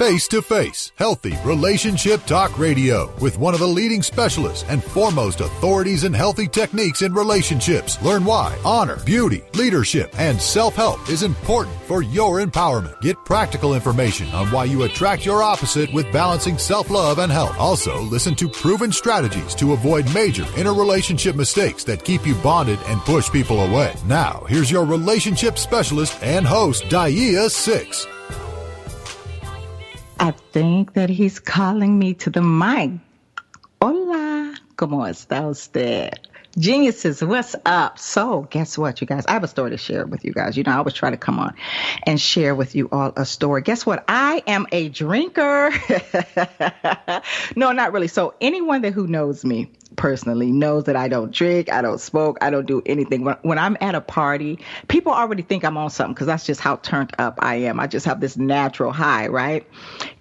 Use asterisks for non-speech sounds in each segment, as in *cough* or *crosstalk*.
Face to Face, healthy relationship talk radio with one of the leading specialists and foremost authorities in healthy techniques in relationships. Learn why honor, beauty, leadership, and self help is important for your empowerment. Get practical information on why you attract your opposite with balancing self love and health. Also, listen to proven strategies to avoid major interrelationship mistakes that keep you bonded and push people away. Now, here's your relationship specialist and host, DAIA Six. I think that he's calling me to the mic. Hola, ¿cómo está usted? Geniuses, what's up? So, guess what, you guys? I have a story to share with you guys. You know, I always try to come on and share with you all a story. Guess what? I am a drinker. *laughs* no, not really. So, anyone that who knows me, personally knows that I don't drink, I don't smoke, I don't do anything. When, when I'm at a party, people already think I'm on something because that's just how turned up I am. I just have this natural high, right?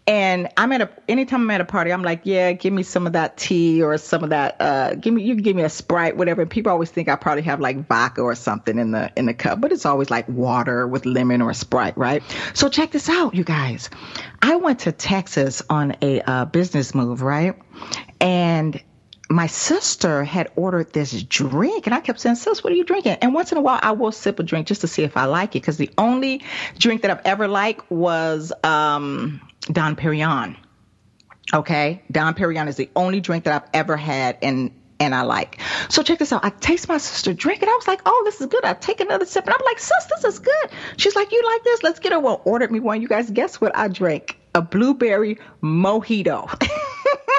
And I'm at a anytime I'm at a party, I'm like, yeah, give me some of that tea or some of that. Uh, give me you can give me a sprite, whatever. And people always think I probably have like vodka or something in the in the cup, but it's always like water with lemon or sprite, right? So check this out, you guys. I went to Texas on a uh, business move, right? And my sister had ordered this drink and I kept saying, sis, what are you drinking? And once in a while I will sip a drink just to see if I like it. Cause the only drink that I've ever liked was, um, Dom Perignon. Okay. Dom Perignon is the only drink that I've ever had and, and I like. So check this out. I taste my sister drink and I was like, oh, this is good. I take another sip and I'm like, sis, this is good. She's like, you like this? Let's get her. Well, ordered me one. You guys guess what I drank? A blueberry mojito. *laughs*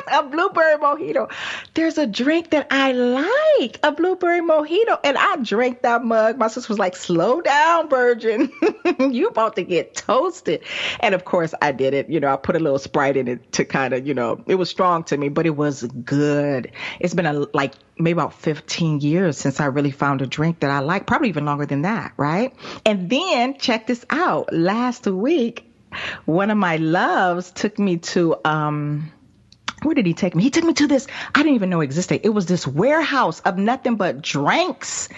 *laughs* a blueberry mojito. There's a drink that I like, a blueberry mojito. And I drank that mug. My sister was like, slow down, virgin. *laughs* you about to get toasted. And of course I did it. You know, I put a little Sprite in it to kind of, you know, it was strong to me, but it was good. It's been a, like maybe about 15 years since I really found a drink that I like, probably even longer than that, right? And then check this out. Last week, one of my loves took me to, um, where did he take me? He took me to this, I didn't even know existed. It was this warehouse of nothing but drinks.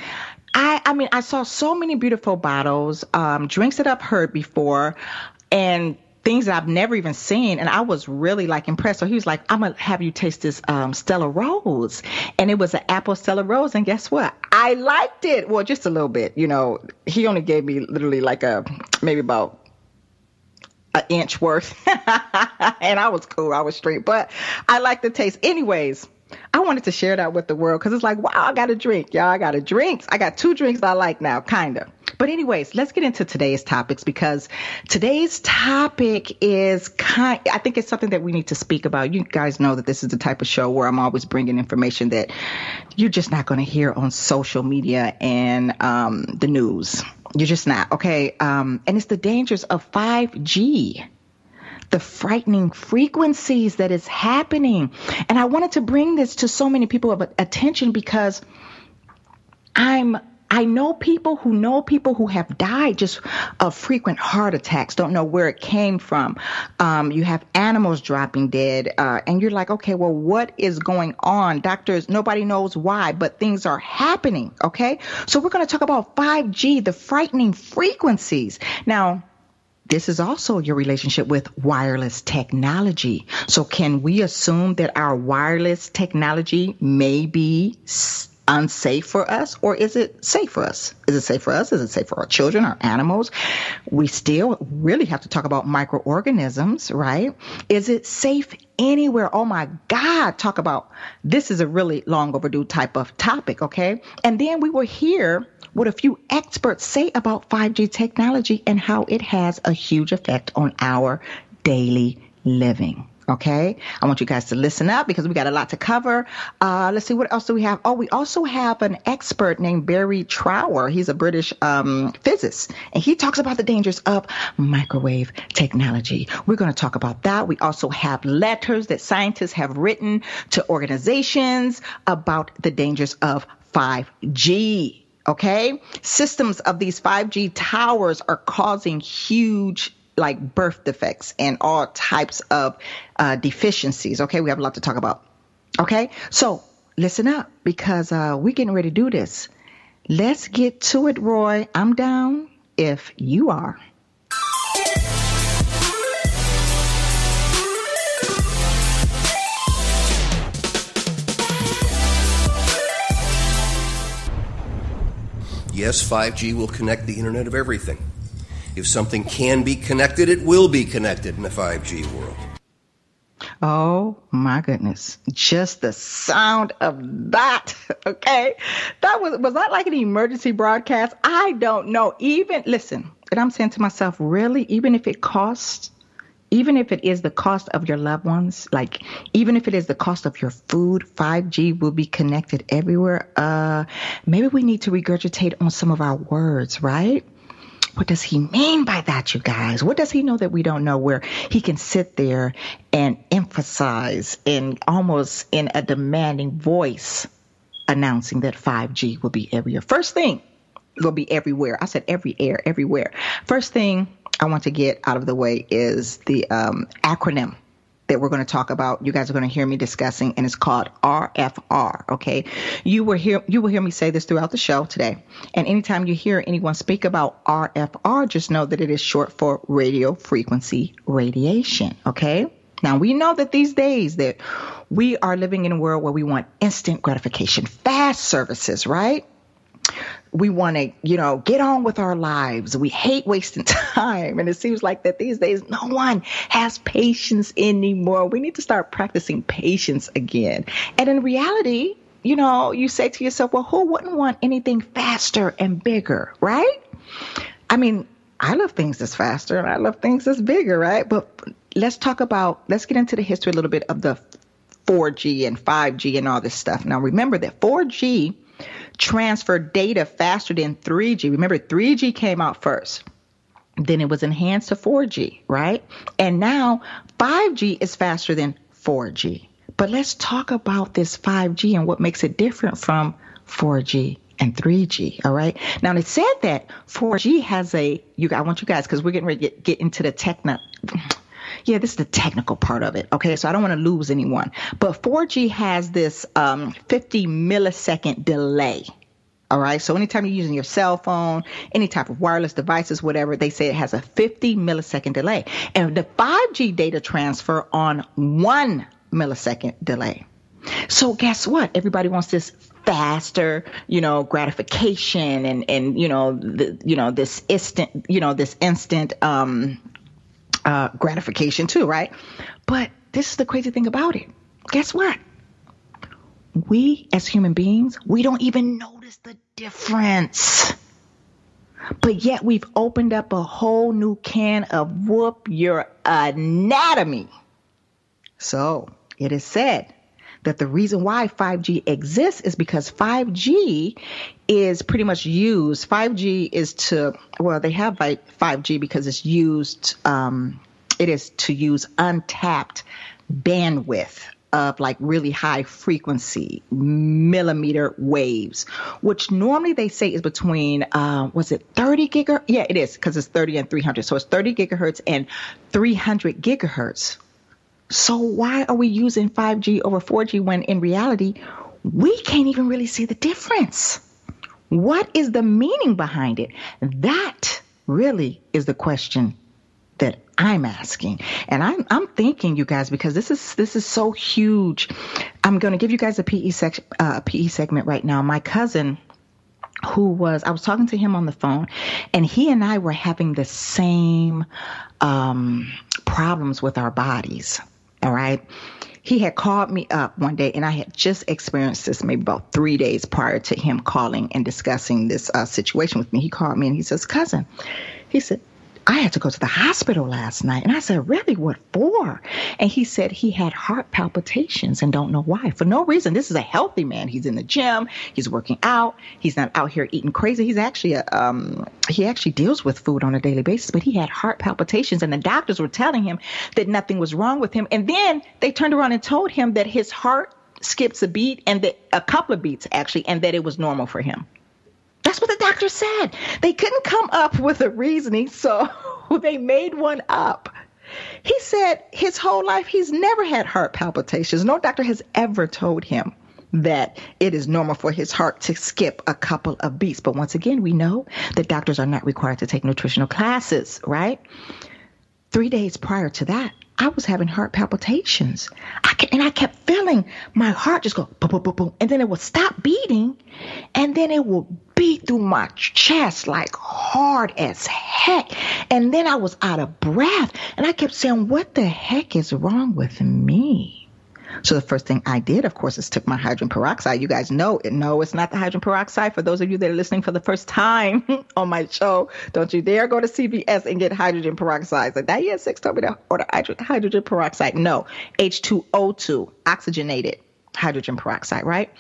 I, I mean, I saw so many beautiful bottles, um, drinks that I've heard before and things that I've never even seen. And I was really like impressed. So he was like, I'm going to have you taste this, um, Stella Rosa. And it was an apple Stella Rosa. And guess what? I liked it. Well, just a little bit, you know, he only gave me literally like a, maybe about an inch worth. *laughs* and I was cool. I was straight, but I like the taste. Anyways, I wanted to share that with the world because it's like, wow, I got a drink. Y'all, I got a drink. I got two drinks I like now, kind of. But anyways, let's get into today's topics because today's topic is kind, I think it's something that we need to speak about. You guys know that this is the type of show where I'm always bringing information that you're just not going to hear on social media and um, the news. You're just not. Okay. Um, and it's the dangers of 5G the frightening frequencies that is happening. And I wanted to bring this to so many people of attention because I'm I know people who know people who have died just of frequent heart attacks, don't know where it came from. Um, you have animals dropping dead, uh, and you're like, okay, well, what is going on? Doctors, nobody knows why, but things are happening, okay? So we're going to talk about 5G, the frightening frequencies. Now, this is also your relationship with wireless technology. So can we assume that our wireless technology may be unsafe for us or is it safe for us? Is it safe for us? Is it safe for our children, our animals? We still really have to talk about microorganisms, right? Is it safe anywhere? Oh my God, talk about this is a really long overdue type of topic, okay? And then we will hear what a few experts say about 5G technology and how it has a huge effect on our daily living. Okay. I want you guys to listen up because we got a lot to cover. Uh, let's see what else do we have. Oh, we also have an expert named Barry Trower. He's a British um, physicist and he talks about the dangers of microwave technology. We're going to talk about that. We also have letters that scientists have written to organizations about the dangers of 5G. Okay. Systems of these 5G towers are causing huge like birth defects and all types of uh, deficiencies. Okay, we have a lot to talk about. Okay, so listen up because uh, we're getting ready to do this. Let's get to it, Roy. I'm down if you are. Yes, 5G will connect the Internet of Everything. If something can be connected, it will be connected in a 5G world. Oh my goodness. Just the sound of that. *laughs* Okay. That was was that like an emergency broadcast? I don't know. Even listen, and I'm saying to myself, really, even if it costs even if it is the cost of your loved ones, like even if it is the cost of your food, 5G will be connected everywhere. Uh, maybe we need to regurgitate on some of our words, right? What does he mean by that, you guys? What does he know that we don't know where he can sit there and emphasize in almost in a demanding voice announcing that 5G will be everywhere? First thing, will be everywhere. I said every air, everywhere. First thing I want to get out of the way is the um, acronym that we're going to talk about. You guys are going to hear me discussing, and it's called RFR. Okay, you will hear you will hear me say this throughout the show today. And anytime you hear anyone speak about RFR, just know that it is short for radio frequency radiation. Okay. Now we know that these days that we are living in a world where we want instant gratification, fast services, right? We want to, you know, get on with our lives. We hate wasting *laughs* time. And it seems like that these days no one has patience anymore. We need to start practicing patience again. And in reality, you know, you say to yourself, well, who wouldn't want anything faster and bigger, right? I mean, I love things that's faster and I love things that's bigger, right? But let's talk about, let's get into the history a little bit of the 4G and 5G and all this stuff. Now, remember that 4G transfer data faster than 3G. Remember, 3G came out first. Then it was enhanced to 4G, right? And now 5G is faster than 4G. But let's talk about this 5G and what makes it different from 4G and 3G. All right. Now it said that 4G has a you. I want you guys because we're getting ready to get, get into the techno yeah, this is the technical part of it. Okay, so I don't want to lose anyone. But 4G has this um, 50 millisecond delay. All right. So anytime you're using your cell phone, any type of wireless devices, whatever, they say it has a 50 millisecond delay. And the 5G data transfer on one millisecond delay. So guess what? Everybody wants this faster, you know, gratification and, and, you know, the, you know, this instant, you know, this instant, um, uh, gratification too, right? But this is the crazy thing about it. Guess what? We as human beings, we don't even notice the difference. But yet we've opened up a whole new can of whoop your anatomy. So it is said that the reason why 5G exists is because 5G is pretty much used. 5G is to, well, they have 5G because it's used, um, it is to use untapped bandwidth of like really high frequency millimeter waves, which normally they say is between, uh, was it 30 gigahertz? Yeah, it is because it's 30 and 300. So it's 30 gigahertz and 300 gigahertz. So why are we using 5G over 4G when in reality, we can't even really see the difference? What is the meaning behind it? That really is the question that I'm asking. And I'm I'm thinking you guys because this is this is so huge. I'm going to give you guys a PE sec, uh, PE segment right now. My cousin who was I was talking to him on the phone and he and I were having the same um, problems with our bodies. All right. He had called me up one day, and I had just experienced this maybe about three days prior to him calling and discussing this uh, situation with me. He called me and he says, Cousin, he said, I had to go to the hospital last night. And I said, Really? What for? And he said he had heart palpitations and don't know why. For no reason. This is a healthy man. He's in the gym. He's working out. He's not out here eating crazy. He's actually a, um, he actually deals with food on a daily basis, but he had heart palpitations and the doctors were telling him that nothing was wrong with him. And then they turned around and told him that his heart skips a beat and that a couple of beats actually, and that it was normal for him. That's what the doctor said. They couldn't come up with a reasoning, so *laughs* they made one up. He said his whole life he's never had heart palpitations. No doctor has ever told him that it is normal for his heart to skip a couple of beats. But once again, we know that doctors are not required to take nutritional classes, right? Three days prior to that, I was having heart palpitations. I and I kept feeling my heart just go boom, boom, boom, boom. And then it would stop beating and then it will beat through my chest like hard as heck. And then I was out of breath. And I kept saying, What the heck is wrong with me? So the first thing I did, of course, is took my hydrogen peroxide. You guys know it. No, it's not the hydrogen peroxide. For those of you that are listening for the first time *laughs* on my show, don't you dare go to CVS and get hydrogen peroxide. Like that, yeah, six told me to order hydrogen peroxide. No, H2O2, oxygenated hydrogen peroxide, right?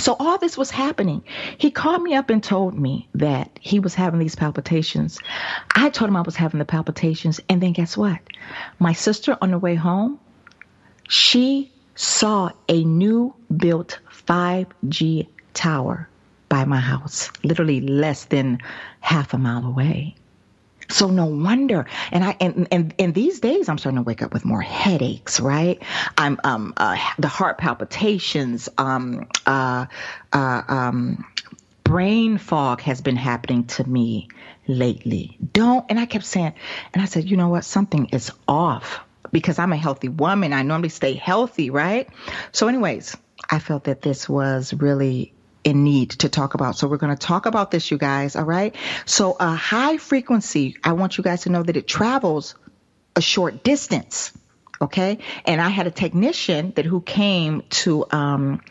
So all this was happening. He called me up and told me that he was having these palpitations. I told him I was having the palpitations. And then guess what? My sister on the way home, she saw a new built 5G tower by my house, literally less than half a mile away. So no wonder. And I and and, and these days I'm starting to wake up with more headaches, right? I'm um uh, the heart palpitations, um uh uh um brain fog has been happening to me lately. Don't and I kept saying and I said, "You know what? Something is off." because I'm a healthy woman. I normally stay healthy, right? So, anyways, I felt that this was really in need to talk about. So we're going to talk about this, you guys. All right. So a high frequency, I want you guys to know that it travels a short distance. Okay. And I had a technician that who came to um,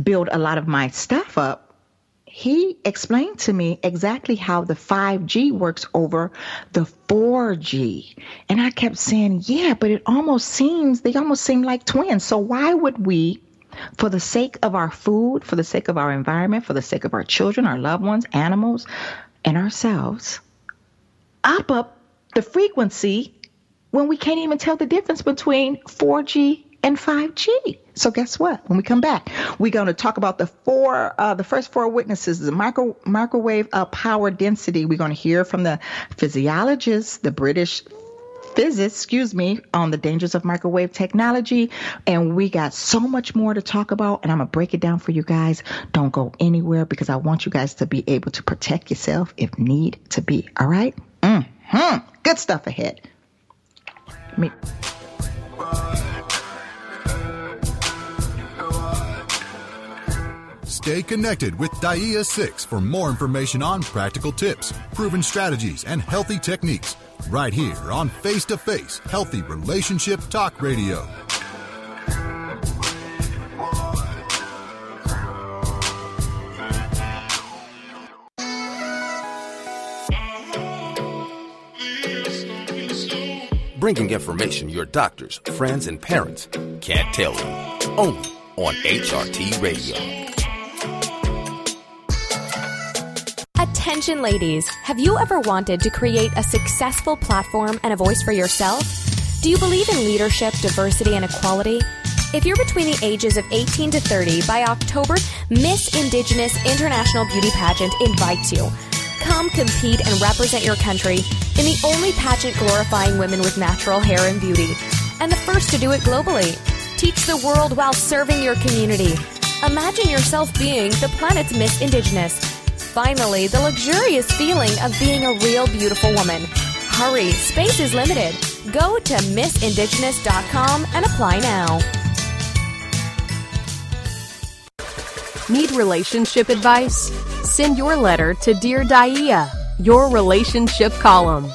build a lot of my stuff up he explained to me exactly how the 5G works over the 4G. And I kept saying, yeah, but it almost seems, they almost seem like twins. So why would we, for the sake of our food, for the sake of our environment, for the sake of our children, our loved ones, animals, and ourselves, up up the frequency when we can't even tell the difference between 4G and 5G. So guess what? When we come back, we're going to talk about the four, uh, the first four witnesses, the micro, microwave uh, power density. We're going to hear from the physiologist, the British physicist, excuse me, on the dangers of microwave technology. And we got so much more to talk about, and I'm going to break it down for you guys. Don't go anywhere because I want you guys to be able to protect yourself if need to be. All right? Mm-hmm. Good stuff ahead. Me. Stay connected with DAIA 6 for more information on practical tips, proven strategies, and healthy techniques right here on Face to Face Healthy Relationship Talk Radio. Bringing information your doctors, friends, and parents can't tell you. Only on HRT Radio. Attention, ladies. Have you ever wanted to create a successful platform and a voice for yourself? Do you believe in leadership, diversity, and equality? If you're between the ages of 18 to 30, by October, Miss Indigenous International Beauty Pageant invites you. Come compete and represent your country in the only pageant glorifying women with natural hair and beauty, and the first to do it globally. Teach the world while serving your community. Imagine yourself being the planet's Miss Indigenous finally, the luxurious feeling of being a real beautiful woman. Hurry, space is limited. Go to missindigenous.com and apply now. Need relationship advice? Send your letter to Dear DAIA, your relationship column.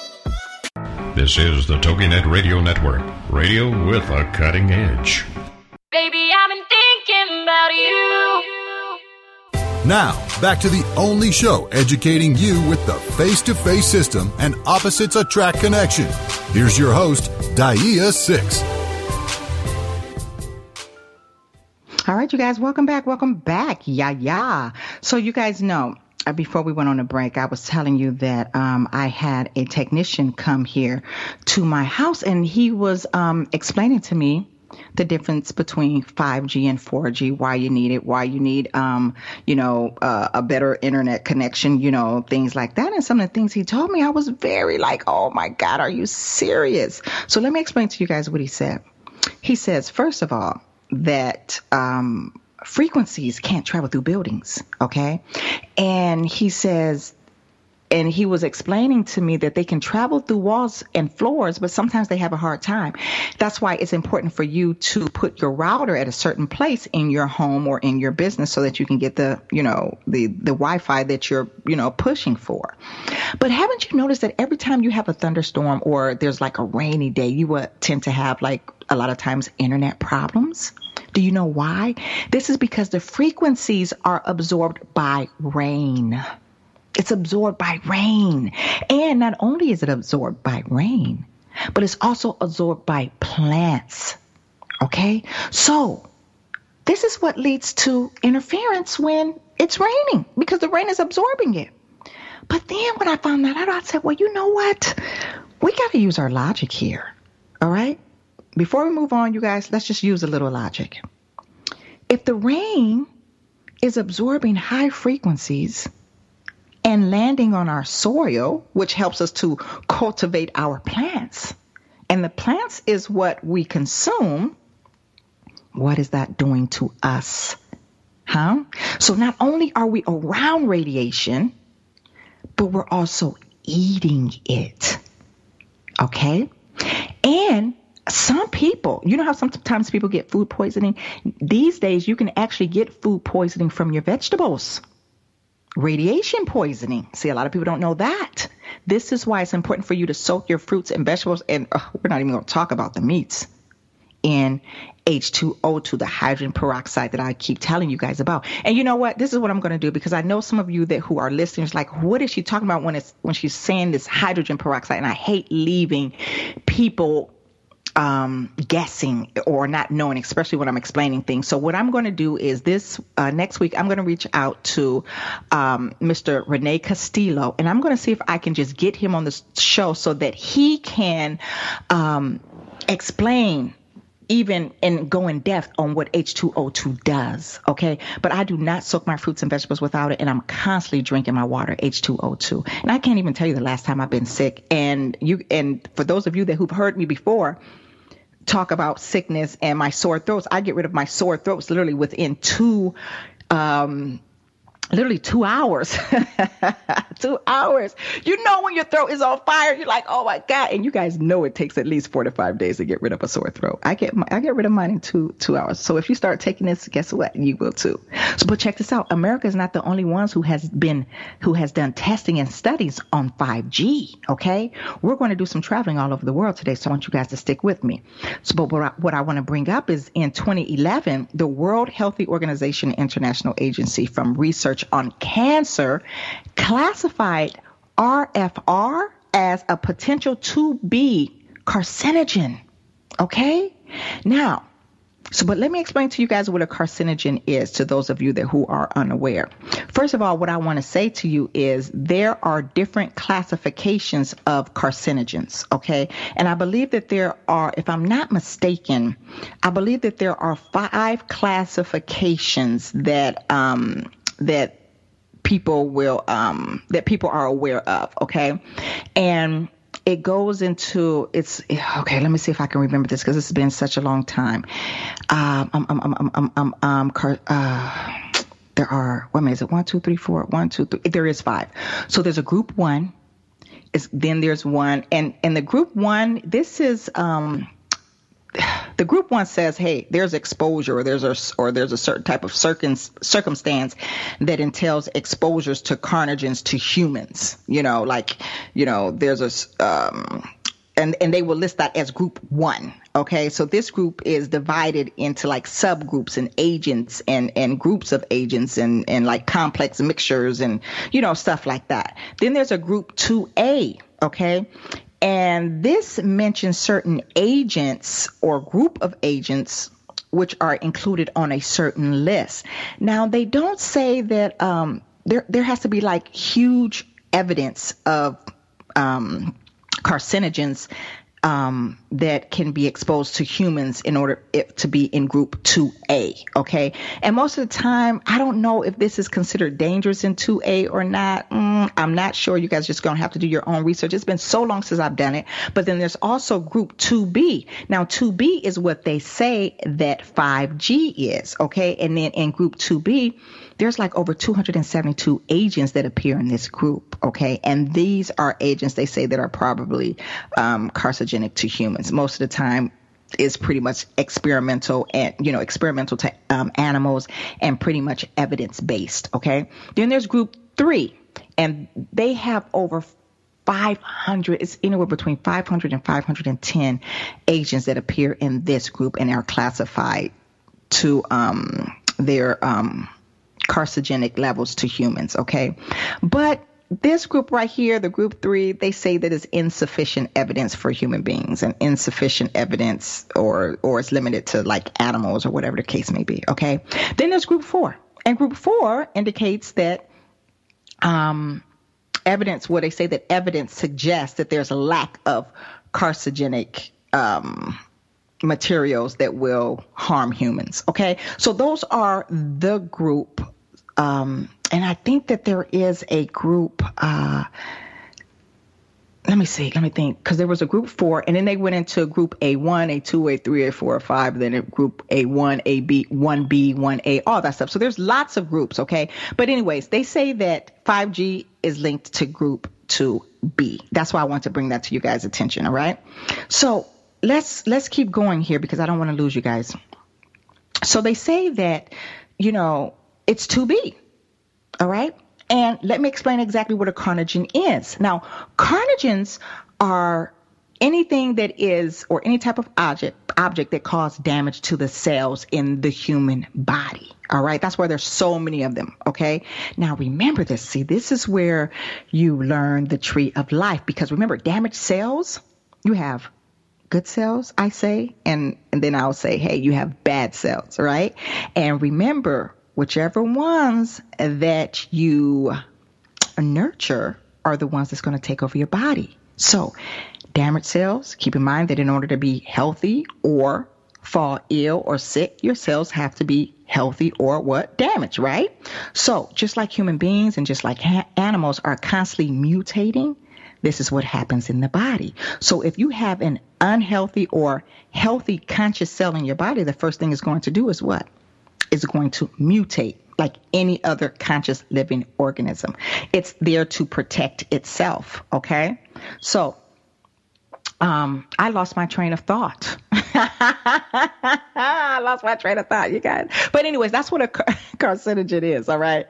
This is the TogiNet Radio Network, radio with a cutting edge. Baby, I've been thinking about you. Now, back to the only show educating you with the face to face system and opposites attract connection. Here's your host, DAIA 6. All right, you guys, welcome back. Welcome back. Yeah, yeah. So, you guys know uh, before we went on a break, I was telling you that um, I had a technician come here to my house, and he was um, explaining to me the difference between 5G and 4G, why you need it, why you need, um, you know, uh, a better internet connection, you know, things like that. And some of the things he told me, I was very like, oh my God, are you serious? So let me explain to you guys what he said. He says, first of all, that, um, frequencies can't travel through buildings. Okay. And he says, and he was explaining to me that they can travel through walls and floors, but sometimes they have a hard time. That's why it's important for you to put your router at a certain place in your home or in your business so that you can get the, you know, the, the Wi-Fi that you're, you know, pushing for. But haven't you noticed that every time you have a thunderstorm or there's like a rainy day, you would tend to have like a lot of times internet problems? Do you know why? This is because the frequencies are absorbed by rain. It's absorbed by rain. And not only is it absorbed by rain, but it's also absorbed by plants. Okay? So, this is what leads to interference when it's raining because the rain is absorbing it. But then when I found that out, I said, well, you know what? We got to use our logic here. All right? Before we move on, you guys, let's just use a little logic. If the rain is absorbing high frequencies, and landing on our soil, which helps us to cultivate our plants. And the plants is what we consume. What is that doing to us? Huh? So not only are we around radiation, but we're also eating it. Okay? And some people, you know how sometimes people get food poisoning? These days, you can actually get food poisoning from your vegetables radiation poisoning. See, a lot of people don't know that. This is why it's important for you to soak your fruits and vegetables, and uh, we're not even going to talk about the meats, in H2O2, the hydrogen peroxide that I keep telling you guys about. And you know what? This is what I'm going to do because I know some of you that who are listeners like, what is she talking about when it's when she's saying this hydrogen peroxide? And I hate leaving people um, guessing or not knowing, especially when I'm explaining things. So what I'm going to do is this uh, next week, I'm going to reach out to um, Mr. Rene Castillo, and I'm going to see if I can just get him on the show so that he can um, explain even and go in depth on what H2O2 does. Okay. But I do not soak my fruits and vegetables without it. And I'm constantly drinking my water, H2O2. And I can't even tell you the last time I've been sick. And you, and for those of you that who've heard me before, talk about sickness and my sore throats. I get rid of my sore throats literally within two um, literally two hours. *laughs* two hours. You know when your throat is on fire, you're like, oh my god! And you guys know it takes at least four to five days to get rid of a sore throat. I get my, I get rid of mine in two two hours. So if you start taking this, guess what? You will too. So but check this out. America is not the only ones who has been who has done testing and studies on 5G. Okay, we're going to do some traveling all over the world today. So I want you guys to stick with me. So but what I, what I want to bring up is in 2011, the World Healthy Organization International Agency from research Research on Cancer classified RFR as a potential 2B carcinogen. Okay? Now, so, but let me explain to you guys what a carcinogen is to those of you that who are unaware. First of all, what I want to say to you is there are different classifications of carcinogens, okay? And I believe that there are, if I'm not mistaken, I believe that there are five classifications that um, that people will um, that people are aware of. Okay, and it goes into it's okay. Let me see if I can remember this because it's been such a long time. Um, um, um, um, um, um, um car, uh, there are what is it? One, two, three, four. One, two, three. There is five. So there's a group one. Is then there's one, and and the group one. This is um the group one says, "Hey, there's exposure, or there's a or there's a certain type of circum, circumstance that entails exposures to carcinogens to humans. You know, like you know, there's a um, and and they will list that as group one. Okay, so this group is divided into like subgroups and agents and and groups of agents and and like complex mixtures and you know stuff like that. Then there's a group two A. Okay, and this mentions certain agents or group of agents which are included on a certain list. Now, they don't say that um, there there has to be like huge evidence of um, carcinogens um, that can be exposed to humans in order to be in group 2A. Okay. And most of the time, I don't know if this is considered dangerous in 2A or not. Mm, I'm not sure. You guys just going to have to do your own research. It's been so long since I've done it. But then there's also group 2B. Now, 2B is what they say that 5G is. Okay. And then in group 2B, there's like over 272 agents that appear in this group. Okay. And these are agents they say that are probably um, carcinogenic to humans. Most of the time, is pretty much experimental and you know experimental to um, animals and pretty much evidence based okay then there's group three and they have over 500 it's anywhere between 500 and 510 agents that appear in this group and are classified to um, their um, carcinogenic levels to humans okay but this group right here, the group three, they say that is insufficient evidence for human beings and insufficient evidence or or it's limited to like animals or whatever the case may be. Okay. Then there's group four. And group four indicates that um evidence where they say that evidence suggests that there's a lack of carcinogenic um materials that will harm humans. Okay. So those are the group um and I think that there is a group. Uh, let me see. Let me think. Because there was a group four, and then they went into group A one, A two, A three, A four, A five, then a group A one, A B, one B, one A, all that stuff. So there's lots of groups. Okay. But anyways, they say that 5G is linked to group two B. That's why I want to bring that to you guys' attention. All right. So let's let's keep going here because I don't want to lose you guys. So they say that you know it's 2B. All right. And let me explain exactly what a carcinogen is. Now, carcinogens are anything that is, or any type of object, object that causes damage to the cells in the human body. All right. That's why there's so many of them. Okay. Now remember this. See, this is where you learn the tree of life because remember damaged cells, you have good cells, I say, and, and then I'll say, hey, you have bad cells, right? And remember, whichever ones that you nurture are the ones that's going to take over your body. So, damaged cells, keep in mind that in order to be healthy or fall ill or sick, your cells have to be healthy or what? Damaged, right? So, just like human beings and just like ha- animals are constantly mutating, this is what happens in the body. So, if you have an unhealthy or healthy conscious cell in your body, the first thing it's going to do is what? Is going to mutate like any other conscious living organism. It's there to protect itself. Okay. So, um, I lost my train of thought. *laughs* I lost my train of thought, you guys. But anyways, that's what a car- *laughs* carcinogen is, all right?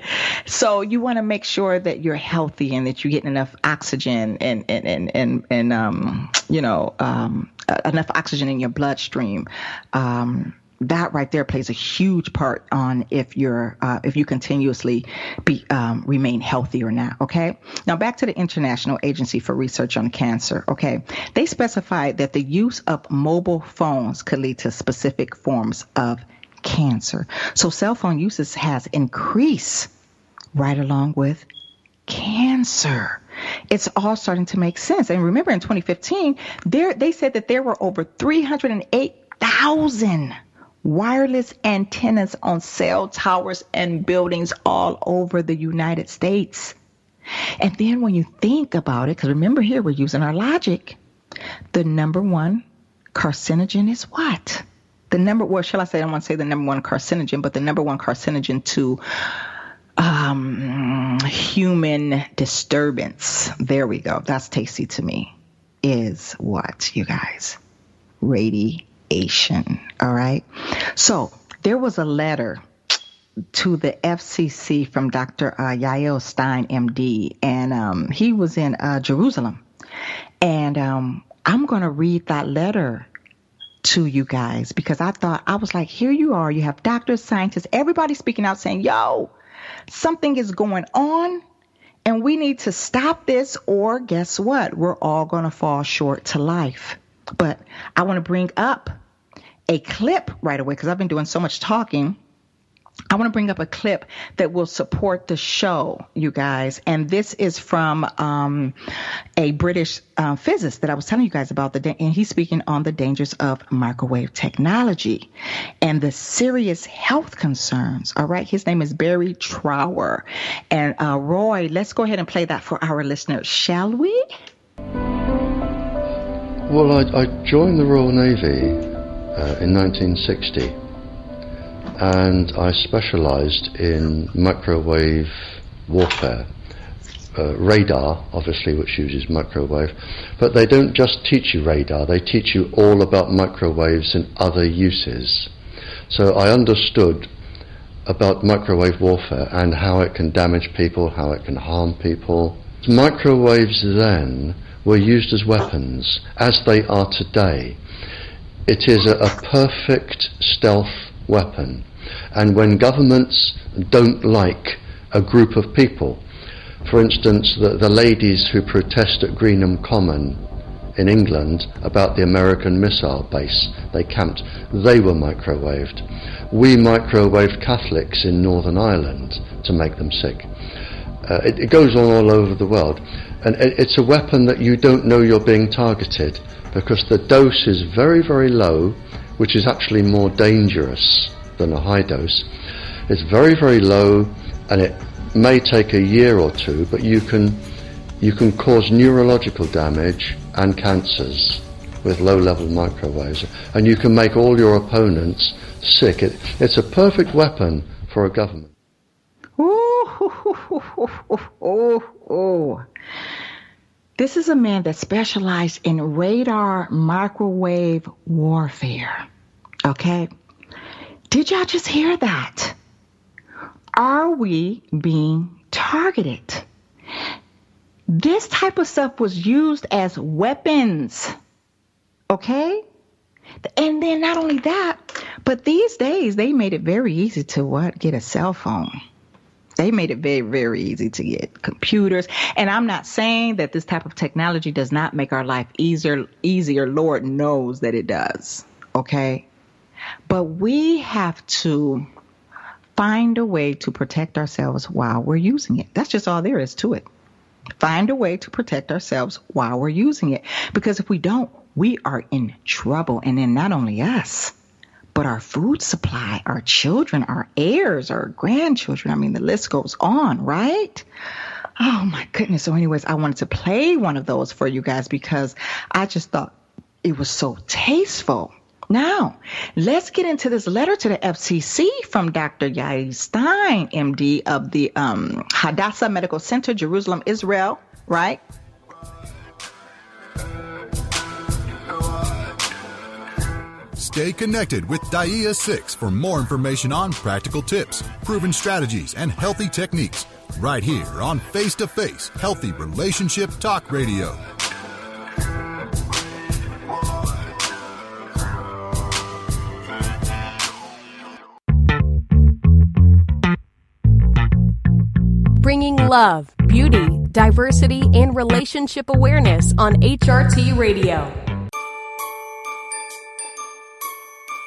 So you want to make sure that you're healthy and that you're getting enough oxygen and, and, and, and, and um, you know, um, enough oxygen in your bloodstream. Um, that right there plays a huge part on if you're uh, if you continuously be um, remain healthy or not. Okay. Now back to the International Agency for Research on Cancer. Okay, they specified that the use of mobile phones could lead to specific forms of cancer. So cell phone uses has increased right along with cancer. It's all starting to make sense. And remember in 2015, there they said that there were over 308,000 wireless antennas on cell towers and buildings all over the United States. And then when you think about it, because remember here we're using our logic, the number one carcinogen is what? The number, well, shall I say, I don't want to say the number one carcinogen, but the number one carcinogen to um, human disturbance. There we go. That's tasty to me. Is what, you guys? Radiation Asian. All right. So there was a letter to the FCC from Dr. Uh, Yael Stein, MD, and um, he was in uh, Jerusalem. And um, I'm going to read that letter to you guys because I thought, I was like, here you are. You have doctors, scientists, everybody speaking out saying, yo, something is going on and we need to stop this, or guess what? We're all going to fall short to life. But I want to bring up a clip right away because I've been doing so much talking. I want to bring up a clip that will support the show, you guys. And this is from um, a British uh, physicist that I was telling you guys about, the and he's speaking on the dangers of microwave technology and the serious health concerns. All right. His name is Barry Trower. And uh, Roy, let's go ahead and play that for our listeners, shall we? Well, I, I joined the Royal Navy uh, in 1960. and I specialized in microwave warfare. Uh, radar, obviously, which uses microwave, but they don't just teach you radar, they teach you all about microwaves and other uses. So I understood about microwave warfare and how it can damage people, how it can harm people. Microwaves then were used as weapons, as they are today. It is a, a perfect stealth weapon. And when governments don't like a group of people, for instance, the, the ladies who protest at Greenham Common in England about the American missile base they camped, they were microwaved. We microwaved Catholics in Northern Ireland to make them sick. Uh, it, it, goes on all over the world. And it's a weapon that you don't know you're being targeted because the dose is very, very low, which is actually more dangerous than a high dose. It's very, very low and it may take a year or two, but you can you can cause neurological damage and cancers with low-level microwaves, and you can make all your opponents sick. It, it's a perfect weapon for a government. Ooh, This is a man that specialized in radar microwave warfare. Okay? Did y'all just hear that? Are we being targeted? This type of stuff was used as weapons. Okay? And then not only that, but these days they made it very easy to what? Get a cell phone. They made it very, very easy to get computers. And I'm not saying that this type of technology does not make our life easier, easier. Lord knows that it does. Okay. But we have to find a way to protect ourselves while we're using it. That's just all there is to it. Find a way to protect ourselves while we're using it. Because if we don't, we are in trouble. And then not only us, but our food supply, our children, our heirs, our grandchildren. I mean, the list goes on, right? Oh my goodness. So, anyways, I wanted to play one of those for you guys because I just thought it was so tasteful. Now, let's get into this letter to the FCC from Dr. Yael Stein, MD of the um, Hadassah Medical Center, Jerusalem, Israel, right? Stay connected with DAIA 6 for more information on practical tips, proven strategies, and healthy techniques right here on Face to Face Healthy Relationship Talk Radio. Bringing love, beauty, diversity, and relationship awareness on HRT Radio.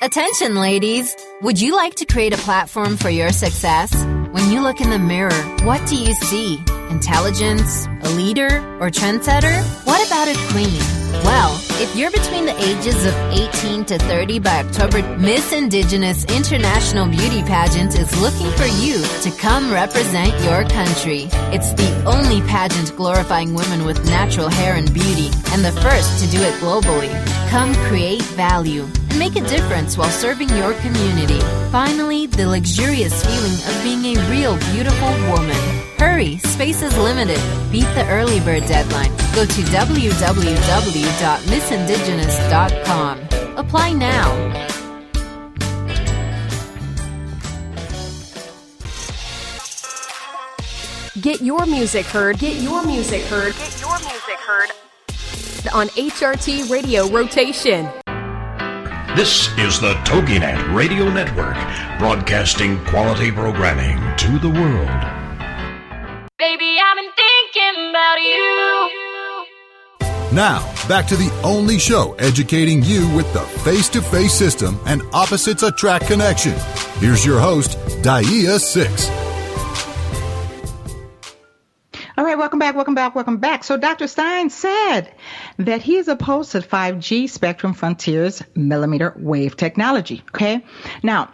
Attention, ladies! Would you like to create a platform for your success? When you look in the mirror, what do you see? Intelligence? A leader? Or trendsetter? What about a queen? Well, if you're between the ages of 18 to 30 by October, Miss Indigenous International Beauty Pageant is looking for you to come represent your country. It's the only pageant glorifying women with natural hair and beauty, and the first to do it globally. Come create value make a difference while serving your community. Finally, the luxurious feeling of being a real beautiful woman. Hurry, space is limited. Beat the early bird deadline. Go to www.missindigenous.com. Apply now. Get your music heard. Get your music heard. Get your music heard on HRT Radio Rotation. This is the TogiNet Radio Network, broadcasting quality programming to the world. Baby, I've been thinking about you. Now, back to the only show educating you with the face to face system and opposites attract connection. Here's your host, DAIA 6. Back, welcome back, welcome back. So, Dr. Stein said that he is opposed to 5G Spectrum Frontiers millimeter wave technology. Okay. Now,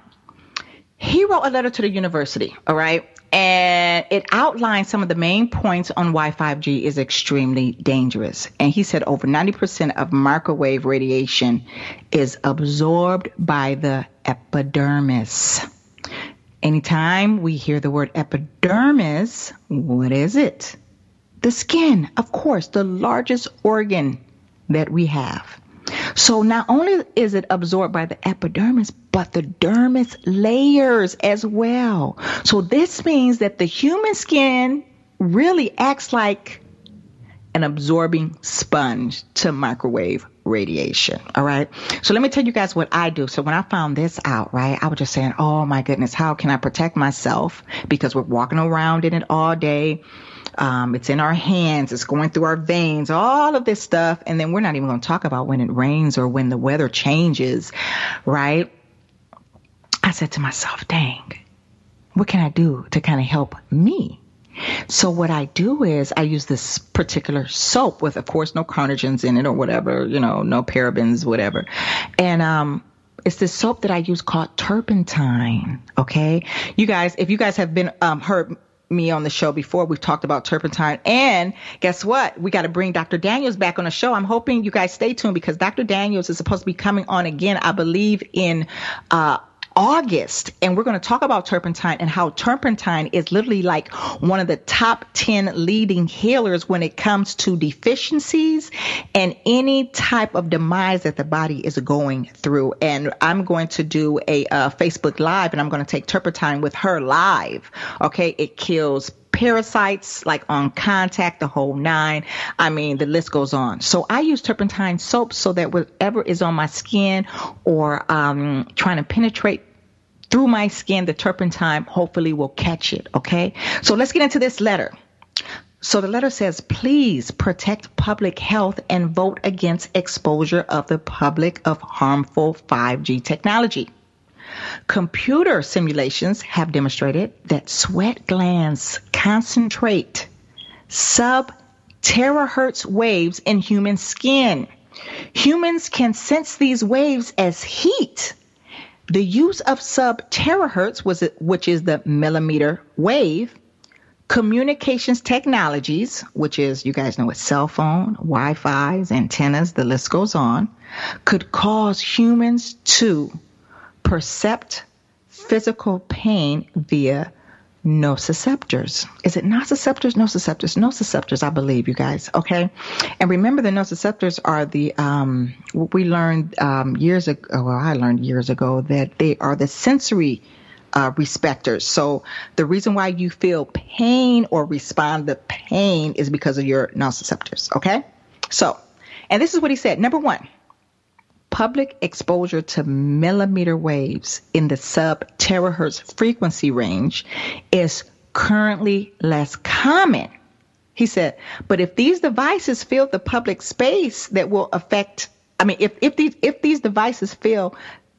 he wrote a letter to the university, all right, and it outlines some of the main points on why 5G is extremely dangerous. And he said over 90% of microwave radiation is absorbed by the epidermis. Anytime we hear the word epidermis, what is it? The skin, of course, the largest organ that we have. So not only is it absorbed by the epidermis, but the dermis layers as well. So this means that the human skin really acts like an absorbing sponge to microwave radiation. All right. So let me tell you guys what I do. So when I found this out, right, I was just saying, oh my goodness, how can I protect myself? Because we're walking around in it all day. Um, it's in our hands. It's going through our veins, all of this stuff. And then we're not even going to talk about when it rains or when the weather changes, right? I said to myself, dang, what can I do to kind of help me? So what I do is I use this particular soap with, of course, no carcinogens in it or whatever, you know, no parabens, whatever. And, um, it's this soap that I use called turpentine. Okay. You guys, if you guys have been, um, heard me on the show before. We've talked about turpentine. And guess what? We got to bring Dr. Daniels back on the show. I'm hoping you guys stay tuned because Dr. Daniels is supposed to be coming on again, I believe, in uh, August, and we're going to talk about turpentine and how turpentine is literally like one of the top 10 leading healers when it comes to deficiencies and any type of demise that the body is going through. And I'm going to do a uh, Facebook Live and I'm going to take turpentine with her live. Okay. It kills parasites like on contact, the whole nine. I mean, the list goes on. So I use turpentine soap so that whatever is on my skin or um, trying to penetrate through my skin, the turpentine hopefully will catch it. Okay. So let's get into this letter. So the letter says, please protect public health and vote against exposure of the public of harmful 5G technology. Computer simulations have demonstrated that sweat glands concentrate sub terahertz waves in human skin. Humans can sense these waves as heat the use of sub terahertz, which is the millimeter wave, communications technologies, which is, you guys know what cell phone, Wi-Fi's, antennas, the list goes on, could cause humans to percept physical pain via nociceptors. Is it nociceptors? Nociceptors. Nociceptors, I believe, you guys. Okay. And remember the nociceptors are the, um, what we learned, um, years ago, well, I learned years ago that they are the sensory uh, respectors. So the reason why you feel pain or respond to pain is because of your nociceptors. Okay. So, and this is what he said. Number one, public exposure to millimeter waves in the sub terahertz frequency range is currently less common. He said, but if these devices fill the public space that will affect, I mean, if, if these, if these devices fill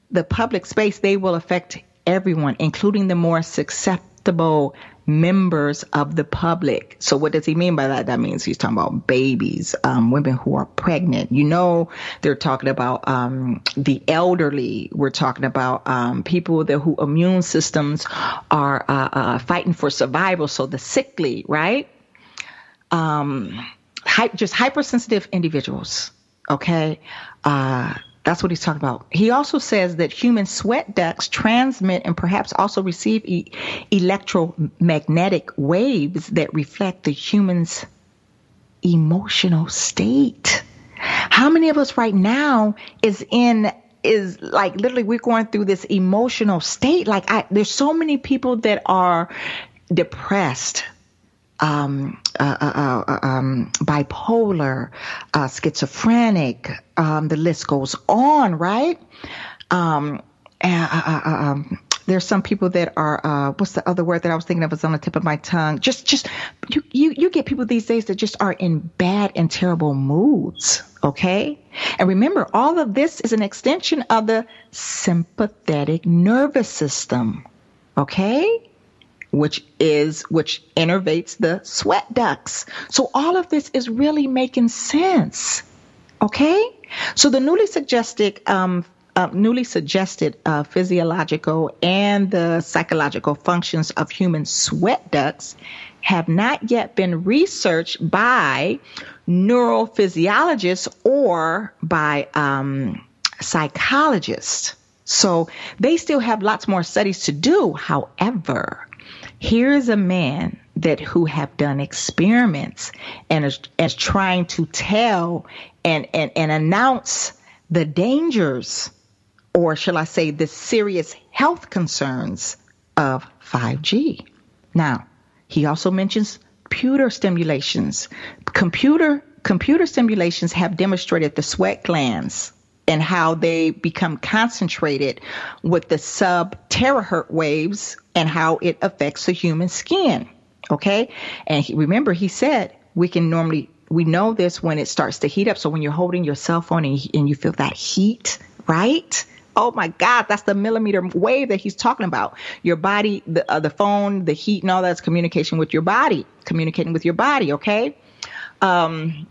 the public space, they will affect everyone, including the more susceptible members of the public. So what does he mean by that? That means he's talking about babies, um, women who are pregnant. You know, they're talking about um, the elderly. We're talking about um, people that who immune systems are uh, uh, fighting for survival. So the sickly, right? Um, hy- just hypersensitive individuals. Okay. Uh, that's what he's talking about. He also says that human sweat ducts transmit and perhaps also receive e- electromagnetic waves that reflect the human's emotional state. How many of us right now is in is like literally we're going through this emotional state like I there's so many people that are depressed um, uh, uh, uh, uh, um, bipolar, uh, schizophrenic. Um, the list goes on, right? Um, uh, um, there's some people that are what's the other word that I was thinking of was on the tip of my tongue. Just just you you you get people these days that just are in bad and terrible moods. Okay, and remember, all of this is an extension of the sympathetic nervous system. Okay which is which innervates the sweat ducts. So all of this is really making sense. Okay, so the newly suggested um, uh, newly suggested uh, physiological and the psychological functions of human sweat ducts have not yet been researched by neurophysiologists or by um, psychologists. So they still have lots more studies to do. However, here's a man that who have done experiments and is, is trying to tell and, and, and announce the dangers or shall I say the serious health concerns of 5G. Now, he also mentions computer stimulations. Computer computer stimulations have demonstrated the sweat glands and how they become concentrated with the sub terahertz waves and how it affects the human skin. Okay. And he, remember, he said we can normally, we know this when it starts to heat up. So when you're holding your cell phone and, and you feel that heat, right? Oh my God, that's the millimeter wave that he's talking about. Your body, the uh, the phone, the heat, and all that's communication with your body, communicating with your body. Okay. Um,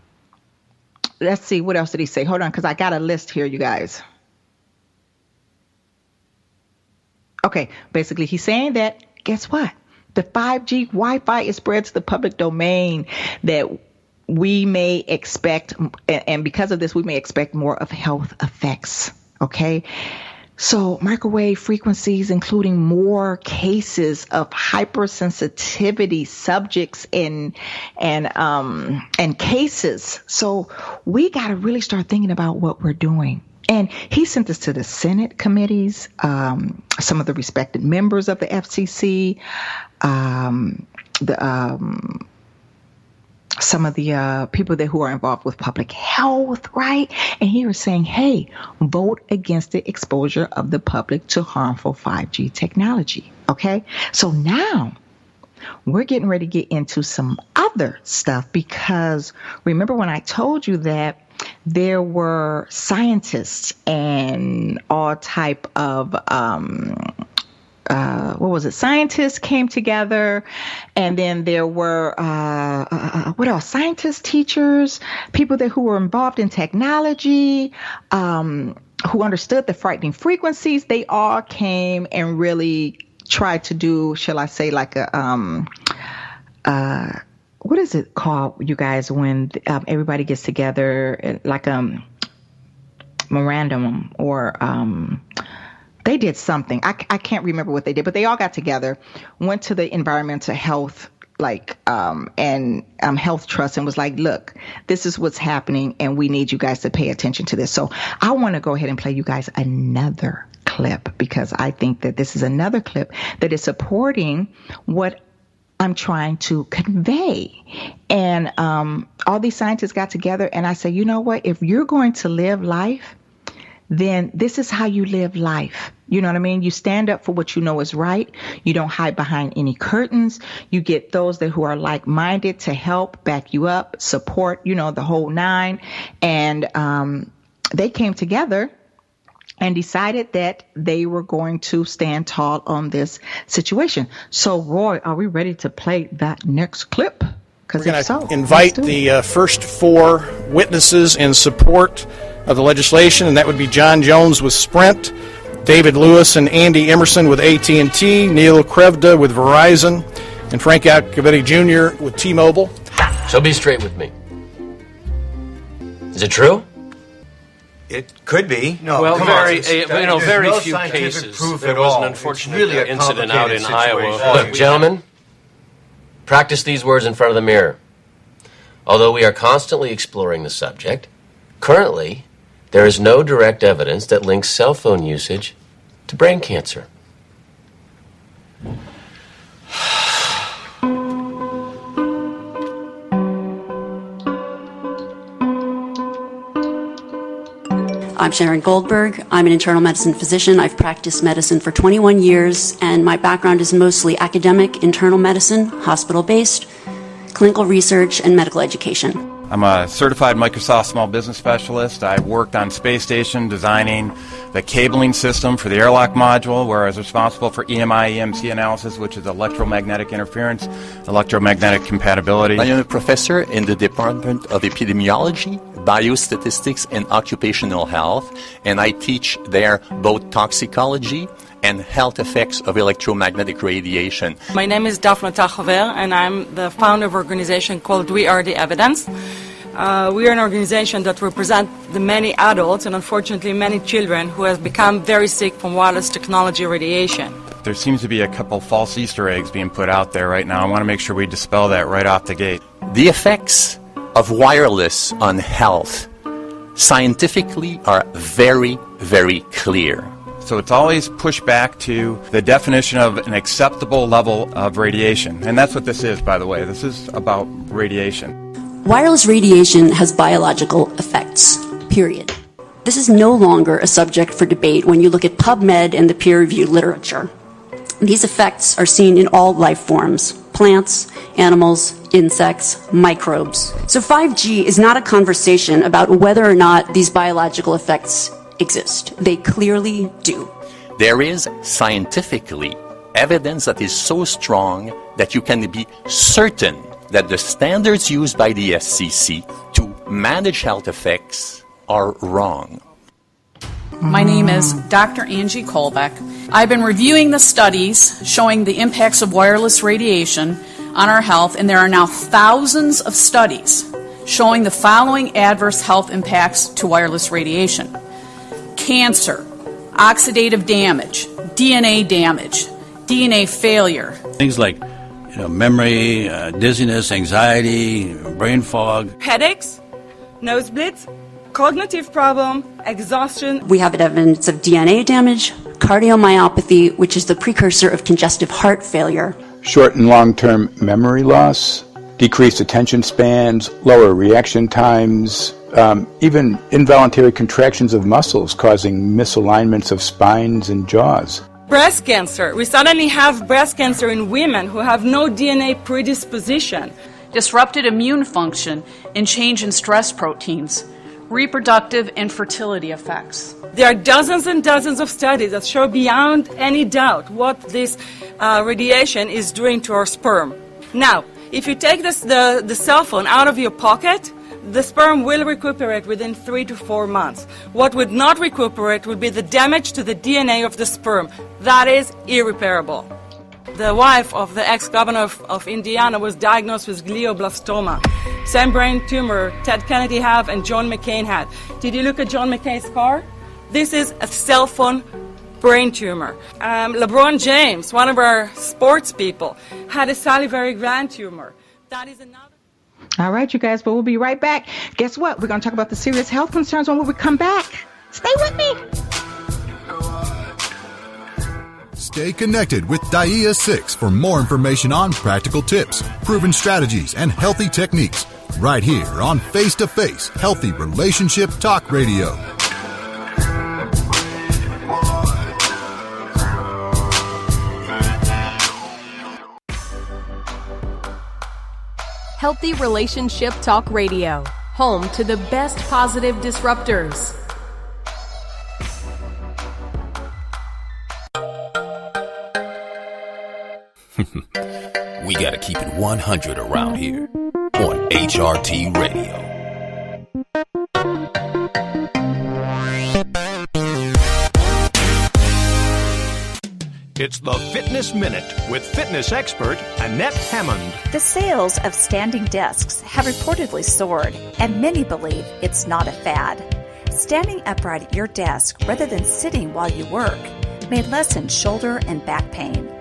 let's see, what else did he say? Hold on, because I got a list here, you guys. Okay, basically, he's saying that. Guess what? The 5G Wi-Fi is spread to the public domain that we may expect, and because of this, we may expect more of health effects. Okay. So microwave frequencies, including more cases of hypersensitivity subjects and and um, and cases. So we got to really start thinking about what we're doing. And he sent this to the Senate committees, um, some of the respected members of the FCC, um, the um, some of the uh, people that who are involved with public health, right? And he was saying, hey, vote against the exposure of the public to harmful 5G technology. Okay. So now we're getting ready to get into some other stuff because remember when I told you that there were scientists and all type of um, uh, what was it? Scientists came together, and then there were uh, uh, uh, what else? Scientists, teachers, people that who were involved in technology, um, who understood the frightening frequencies. They all came and really tried to do, shall I say, like a um, uh, what is it called, you guys, when um, everybody gets together, like a um, memorandum or um, they did something. I, I can't remember what they did, but they all got together, went to the environmental health like um and um health trust and was like look this is what's happening and we need you guys to pay attention to this so i want to go ahead and play you guys another clip because i think that this is another clip that is supporting what I'm trying to convey. And um, all these scientists got together, and I said, you know what? If you're going to live life, then this is how you live life. You know what I mean? You stand up for what you know is right. You don't hide behind any curtains. You get those that who are like minded to help, back you up, support, you know, the whole nine. And um, they came together and decided that they were going to stand tall on this situation. So, Roy, are we ready to play that next clip? We're going to so, invite the uh, first four witnesses in support of the legislation, and that would be John Jones with Sprint, David Lewis and Andy Emerson with AT&T, Neil Krevda with Verizon, and Frank Iacovetti Jr. with T-Mobile. So be straight with me. Is it true? It could be. No, well, very, on, uh, you know, very no few cases. there was an unfortunate really incident out in situation. Iowa. Look, gentlemen, practice these words in front of the mirror. Although we are constantly exploring the subject, currently there is no direct evidence that links cell phone usage to brain cancer. I'm Sharon Goldberg. I'm an internal medicine physician. I've practiced medicine for 21 years, and my background is mostly academic, internal medicine, hospital based, clinical research, and medical education. I'm a certified Microsoft small business specialist. I worked on space station designing the cabling system for the airlock module, where I was responsible for EMI EMC analysis, which is electromagnetic interference, electromagnetic compatibility. I am a professor in the Department of Epidemiology, Biostatistics, and Occupational Health, and I teach there both toxicology and health effects of electromagnetic radiation. My name is Dafna Tachover, and I'm the founder of an organization called We Are the Evidence. Uh, we are an organization that represents the many adults and unfortunately many children who have become very sick from wireless technology radiation. There seems to be a couple false Easter eggs being put out there right now. I want to make sure we dispel that right off the gate. The effects of wireless on health scientifically are very, very clear. So it's always pushed back to the definition of an acceptable level of radiation. And that's what this is, by the way. This is about radiation. Wireless radiation has biological effects, period. This is no longer a subject for debate when you look at PubMed and the peer reviewed literature. These effects are seen in all life forms plants, animals, insects, microbes. So 5G is not a conversation about whether or not these biological effects exist. They clearly do. There is scientifically evidence that is so strong that you can be certain that the standards used by the FCC to manage health effects are wrong. My name is Dr. Angie Kolbeck. I've been reviewing the studies showing the impacts of wireless radiation on our health, and there are now thousands of studies showing the following adverse health impacts to wireless radiation cancer, oxidative damage, DNA damage, DNA failure. Things like you know, memory, uh, dizziness, anxiety, brain fog, headaches, nosebleeds, cognitive problem, exhaustion. We have evidence of DNA damage, cardiomyopathy, which is the precursor of congestive heart failure, short and long term memory loss, decreased attention spans, lower reaction times, um, even involuntary contractions of muscles causing misalignments of spines and jaws. Breast cancer. We suddenly have breast cancer in women who have no DNA predisposition. Disrupted immune function and change in stress proteins. Reproductive and fertility effects. There are dozens and dozens of studies that show beyond any doubt what this uh, radiation is doing to our sperm. Now, if you take this, the, the cell phone out of your pocket, the sperm will recuperate within three to four months. What would not recuperate would be the damage to the DNA of the sperm. That is irreparable. The wife of the ex governor of, of, Indiana was diagnosed with glioblastoma. Same brain tumor Ted Kennedy had and John McCain had. Did you look at John McCain's car? This is a cell phone brain tumor. Um, LeBron James, one of our sports people, had a salivary gland tumor. That is another. All right, you guys, but we'll be right back. Guess what? We're going to talk about the serious health concerns when we come back. Stay with me. Stay connected with DAIA 6 for more information on practical tips, proven strategies, and healthy techniques right here on Face to Face Healthy Relationship Talk Radio. Healthy Relationship Talk Radio, home to the best positive disruptors. *laughs* we gotta keep it 100 around here on HRT Radio. It's the Fitness Minute with fitness expert Annette Hammond. The sales of standing desks have reportedly soared, and many believe it's not a fad. Standing upright at your desk rather than sitting while you work may lessen shoulder and back pain.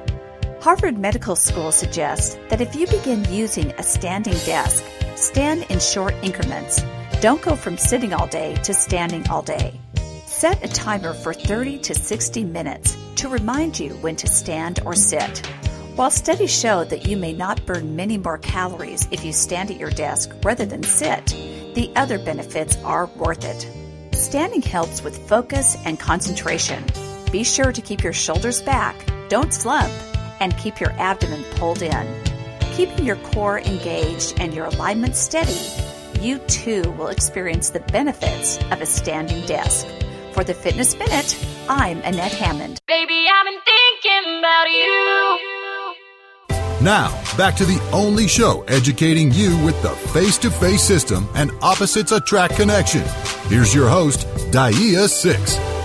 Harvard Medical School suggests that if you begin using a standing desk, stand in short increments. Don't go from sitting all day to standing all day. Set a timer for 30 to 60 minutes to remind you when to stand or sit. While studies show that you may not burn many more calories if you stand at your desk rather than sit, the other benefits are worth it. Standing helps with focus and concentration. Be sure to keep your shoulders back, don't slump, and keep your abdomen pulled in. Keeping your core engaged and your alignment steady, you too will experience the benefits of a standing desk. For the Fitness Minute, I'm Annette Hammond. Baby, I've been thinking about you. Now, back to the only show educating you with the face to face system and opposites attract connection. Here's your host, DAIA 6.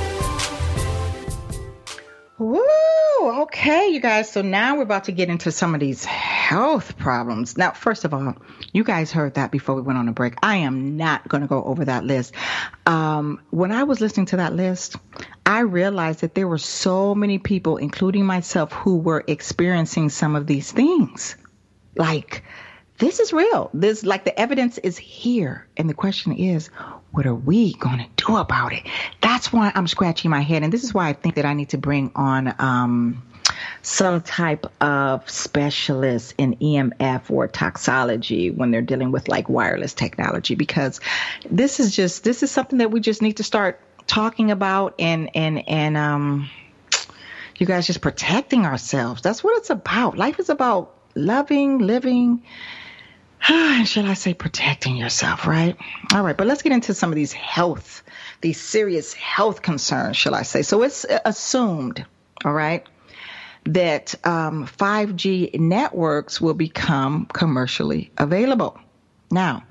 Okay, you guys. So now we're about to get into some of these health problems. Now, first of all, you guys heard that before we went on a break. I am not going to go over that list. Um, when I was listening to that list, I realized that there were so many people, including myself, who were experiencing some of these things. Like, this is real. This, like, the evidence is here. And the question is, what are we going to do about it? That's why I'm scratching my head. And this is why I think that I need to bring on, um, some type of specialist in EMF or toxology when they're dealing with like wireless technology because this is just this is something that we just need to start talking about and and and um you guys just protecting ourselves. That's what it's about. Life is about loving, living, *sighs* shall I say protecting yourself, right? All right, but let's get into some of these health, these serious health concerns, shall I say. So it's assumed, all right, that um, 5G networks will become commercially available. Now,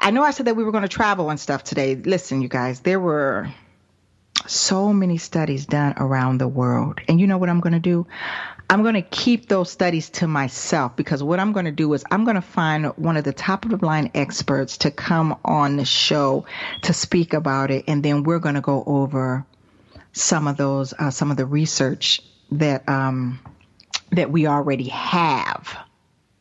I know I said that we were going to travel and stuff today. Listen, you guys, there were so many studies done around the world. And you know what I'm going to do? I'm going to keep those studies to myself because what I'm going to do is I'm going to find one of the top of the line experts to come on the show to speak about it. And then we're going to go over some of those, uh, some of the research that um, that we already have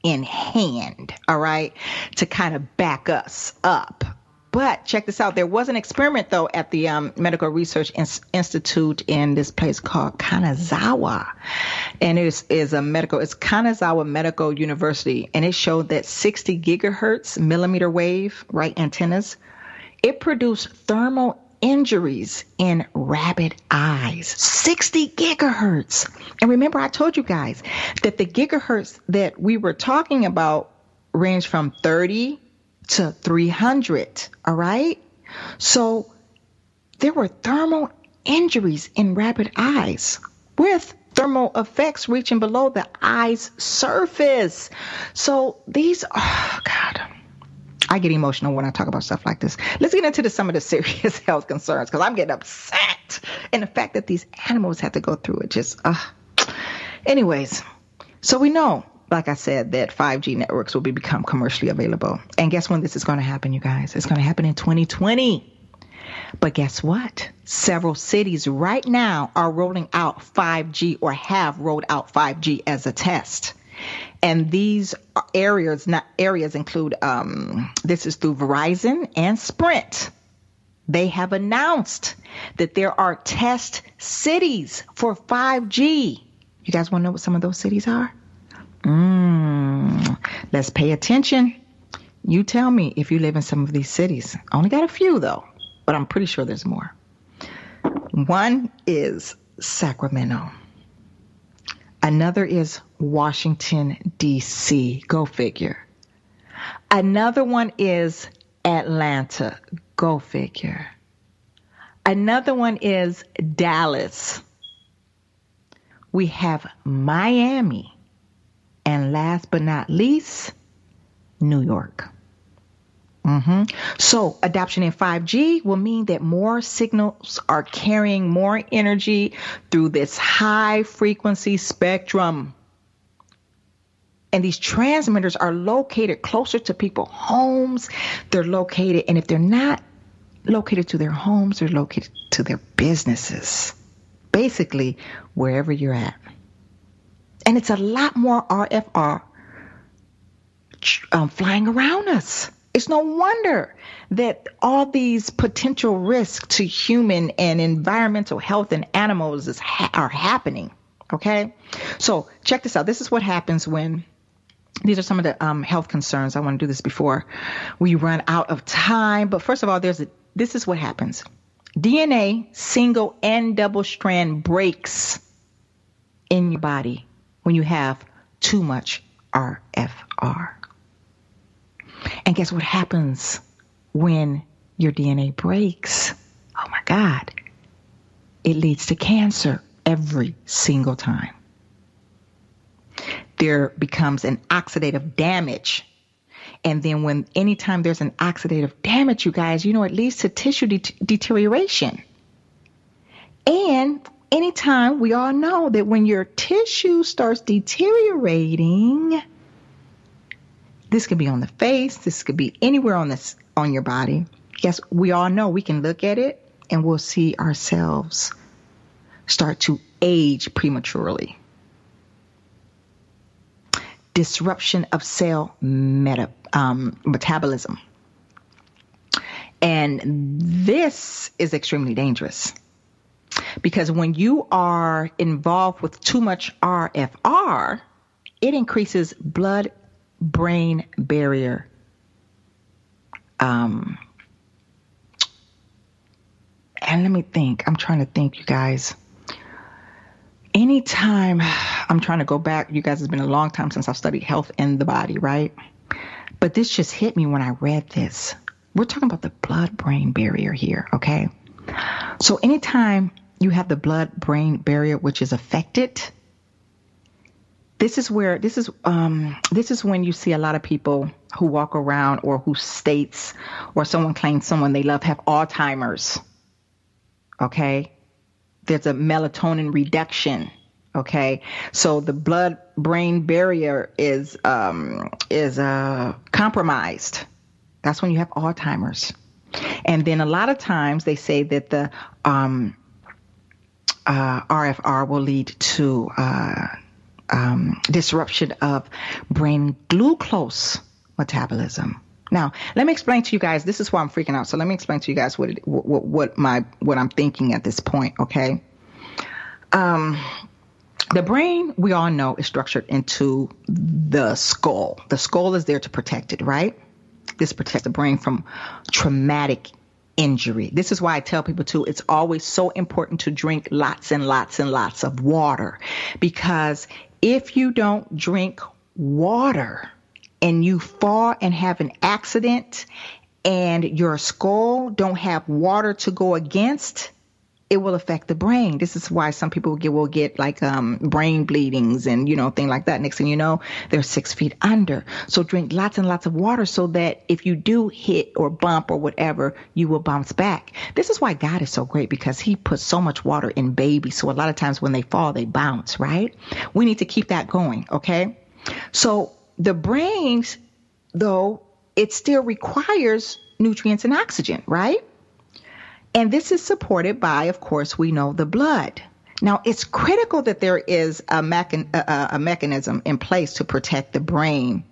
in hand, all right, to kind of back us up. But check this out. There was an experiment though at the um, Medical Research Institute in this place called Kanazawa, and it is a medical. It's Kanazawa Medical University, and it showed that 60 gigahertz millimeter wave right antennas, it produced thermal injuries in rabbit eyes. 60 gigahertz. And remember, I told you guys that the gigahertz that we were talking about range from 30 to 300. All right. So there were thermal injuries in rabbit eyes with thermal effects reaching below the eye's surface. So these, oh God. I get emotional when I talk about stuff like this. Let's get into the, some of the *laughs* serious health concerns because I'm getting upset. And the fact that these animals have to go through it just, uh. Anyways, so we know, like I said, that 5G networks will be become commercially available. And guess when this is going to happen, you guys? It's going to happen in 2020. But guess what? Several cities right now are rolling out 5G or have rolled out 5G as a test. And these areas, not areas include, um, this is through Verizon and Sprint. They have announced that there are test cities for 5G. You guys want to know what some of those cities are? Mm, let's pay attention. You tell me if you live in some of these cities. I only got a few though, but I'm pretty sure there's more. One is Sacramento. Another is Washington, D.C. Go figure. Another one is Atlanta. Go figure. Another one is Dallas. We have Miami. And last but not least, New York. Mm-hmm. So, adoption in 5G will mean that more signals are carrying more energy through this high frequency spectrum. And these transmitters are located closer to people's homes. They're located, and if they're not located to their homes, they're located to their businesses. Basically, wherever you're at. And it's a lot more RFR um, flying around us. It's no wonder that all these potential risks to human and environmental health and animals is are happening. Okay, so check this out. This is what happens when these are some of the um, health concerns. I want to do this before we run out of time. But first of all, there's a, this is what happens. DNA single and double strand breaks in your body when you have too much RFR. And guess what happens when your DNA breaks? Oh my God. It leads to cancer every single time. There becomes an oxidative damage. And then when anytime there's an oxidative damage, you guys, you know, it leads to tissue de- deterioration. And anytime we all know that when your tissue starts deteriorating, This could be on the face. This could be anywhere on this on your body. Yes, we all know we can look at it and we'll see ourselves start to age prematurely. Disruption of cell meta, um, metabolism. And this is extremely dangerous because when you are involved with too much RFR, it increases blood brain barrier um, and let me think. I'm trying to think, you guys. Anytime *sighs* I'm trying to go back, you guys, it's been a long time since I've studied health in the body, right? But this just hit me when I read this. We're talking about the blood brain barrier here, okay? So anytime you have the blood brain barrier which is affected, this is where this is um, this is when you see a lot of people who walk around or who states or someone claims someone they love have Alzheimer's. Okay, there's a melatonin reduction. Okay, so the blood brain barrier is um, is uh, compromised. That's when you have Alzheimer's. And then a lot of times they say that the um, uh, RFR will lead to uh, um, disruption of brain glucose metabolism. Now, let me explain to you guys. This is why I'm freaking out. So let me explain to you guys what it, what, what my what I'm thinking at this point. Okay. Um, the brain, we all know, is structured into the skull. The skull is there to protect it, right? This protects the brain from traumatic injury. This is why I tell people too, it's always so important to drink lots and lots and lots of water because if you don't drink water and you fall and have an accident and your skull don't have water to go against, it will affect the brain. This is why some people will get, will get like um, brain bleedings and you know thing like that. Next thing you know, they're six feet under. So drink lots and lots of water so that if you do hit or bump or whatever, you will bounce back. This is why God is so great because He puts so much water in babies. So a lot of times when they fall, they bounce. Right? We need to keep that going. Okay. So the brains, though, it still requires nutrients and oxygen. Right? And this is supported by, of course, we know the blood. Now, it's critical that there is a, mechan- a, a mechanism in place to protect the brain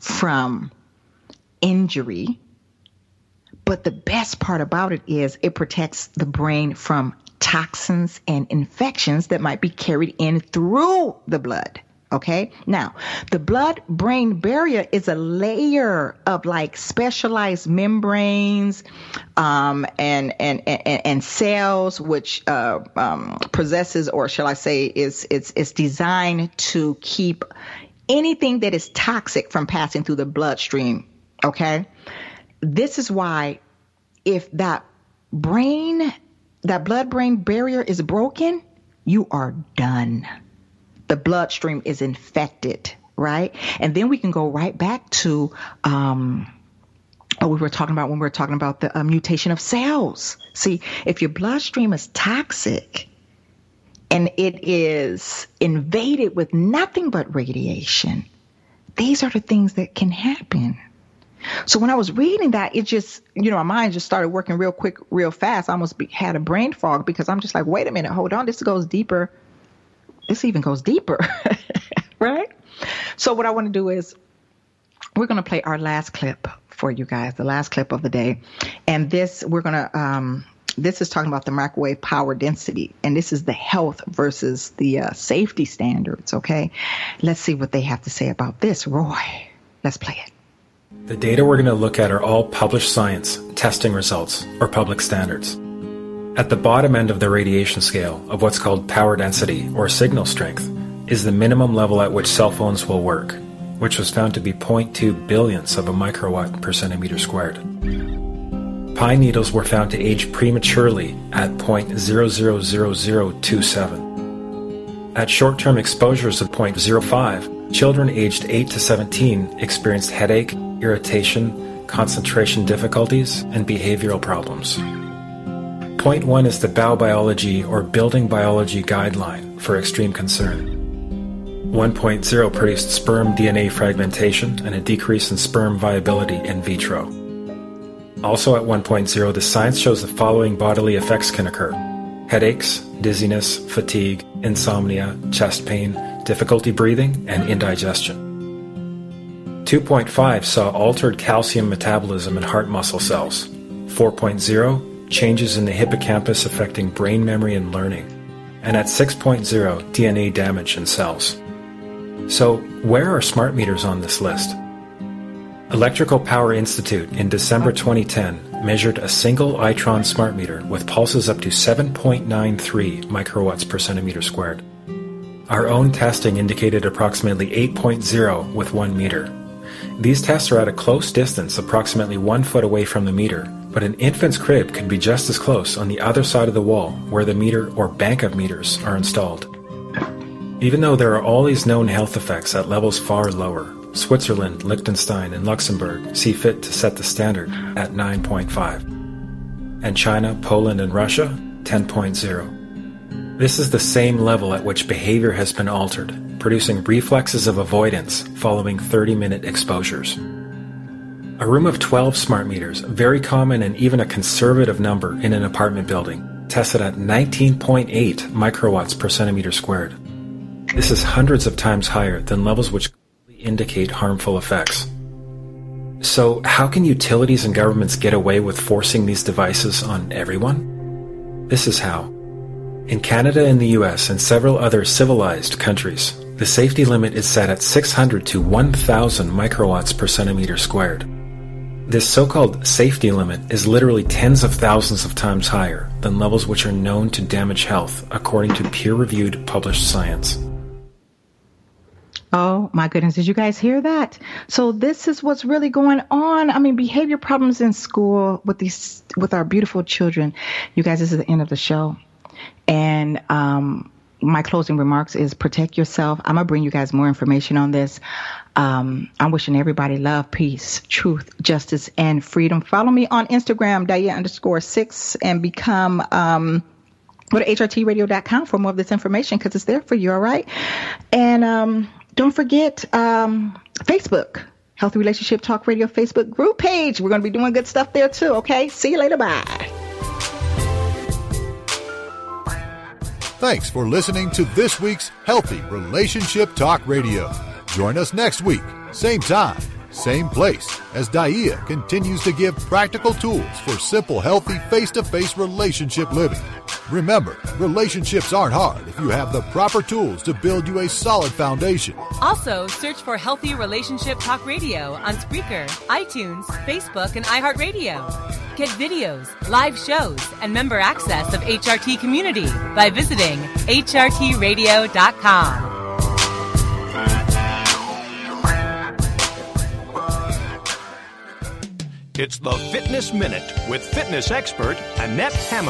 from injury. But the best part about it is it protects the brain from toxins and infections that might be carried in through the blood. Okay. Now, the blood brain barrier is a layer of like specialized membranes, um, and, and, and, and cells, which, uh, um, possesses, or shall I say, is, it's, it's designed to keep anything that is toxic from passing through the bloodstream. Okay. This is why if that brain, that blood brain barrier is broken, you are done the bloodstream is infected, right? And then we can go right back to um, what we were talking about when we were talking about the uh, mutation of cells. See, if your bloodstream is toxic and it is invaded with nothing but radiation, these are the things that can happen. So when I was reading that, it just, you know, my mind just started working real quick, real fast. I almost be, had a brain fog because I'm just like, wait a minute, hold on, this goes deeper this even goes deeper, *laughs* right? So what I want to do is we're going to play our last clip for you guys, the last clip of the day. And this, we're going to, um, this is talking about the microwave power density, and this is the health versus the uh, safety standards. Okay, let's see what they have to say about this. Roy, let's play it. The data we're going to look at are all published science, testing results, or public standards. At the bottom end of the radiation scale of what's called power density or signal strength is the minimum level at which cell phones will work, which was found to be 0.2 billionths of a microwatt per centimeter squared. Pine needles were found to age prematurely at 0.000027. At short term exposures of 0.05, children aged 8 to 17 experienced headache, irritation, concentration difficulties, and behavioral problems. Point one is the Bau Biology or Building Biology Guideline for Extreme Concern. 1.0 produced sperm DNA fragmentation and a decrease in sperm viability in vitro. Also at 1.0, the science shows the following bodily effects can occur headaches, dizziness, fatigue, insomnia, chest pain, difficulty breathing, and indigestion. 2.5 saw altered calcium metabolism in heart muscle cells. 4.0 changes in the hippocampus affecting brain memory and learning. And at 6.0 DNA damage in cells. So, where are smart meters on this list? Electrical Power Institute in December 2010 measured a single Itron smart meter with pulses up to 7.93 microwatts per centimeter squared. Our own testing indicated approximately 8.0 with 1 meter. These tests are at a close distance, approximately 1 foot away from the meter, but an infant's crib could be just as close on the other side of the wall where the meter or bank of meters are installed. Even though there are all these known health effects at levels far lower, Switzerland, Liechtenstein, and Luxembourg see fit to set the standard at 9.5. And China, Poland, and Russia, 10.0. This is the same level at which behavior has been altered, producing reflexes of avoidance following 30 minute exposures. A room of 12 smart meters, very common and even a conservative number in an apartment building, tested at 19.8 microwatts per centimeter squared. This is hundreds of times higher than levels which indicate harmful effects. So, how can utilities and governments get away with forcing these devices on everyone? This is how. In Canada and the US and several other civilized countries, the safety limit is set at 600 to 1000 microwatts per centimeter squared. This so called safety limit is literally tens of thousands of times higher than levels which are known to damage health according to peer reviewed published science. Oh my goodness, did you guys hear that? So this is what's really going on. I mean, behavior problems in school with these with our beautiful children. You guys, this is the end of the show. And um my closing remarks is protect yourself. I'm gonna bring you guys more information on this. Um, I'm wishing everybody love, peace, truth, justice, and freedom. Follow me on Instagram, DAIA underscore six, and become um, go to hrtradio.com for more of this information because it's there for you. All right, and um, don't forget um, Facebook. Healthy Relationship Talk Radio Facebook group page. We're going to be doing good stuff there too, okay? See you later. Bye. Thanks for listening to this week's Healthy Relationship Talk Radio. Join us next week, same time, same place, as Daia continues to give practical tools for simple, healthy face to face relationship living. Remember, relationships aren't hard if you have the proper tools to build you a solid foundation. Also, search for Healthy Relationship Talk Radio on Spreaker, iTunes, Facebook, and iHeartRadio. Get videos, live shows, and member access of HRT Community by visiting HRTradio.com. It's the Fitness Minute with fitness expert Annette Hammond.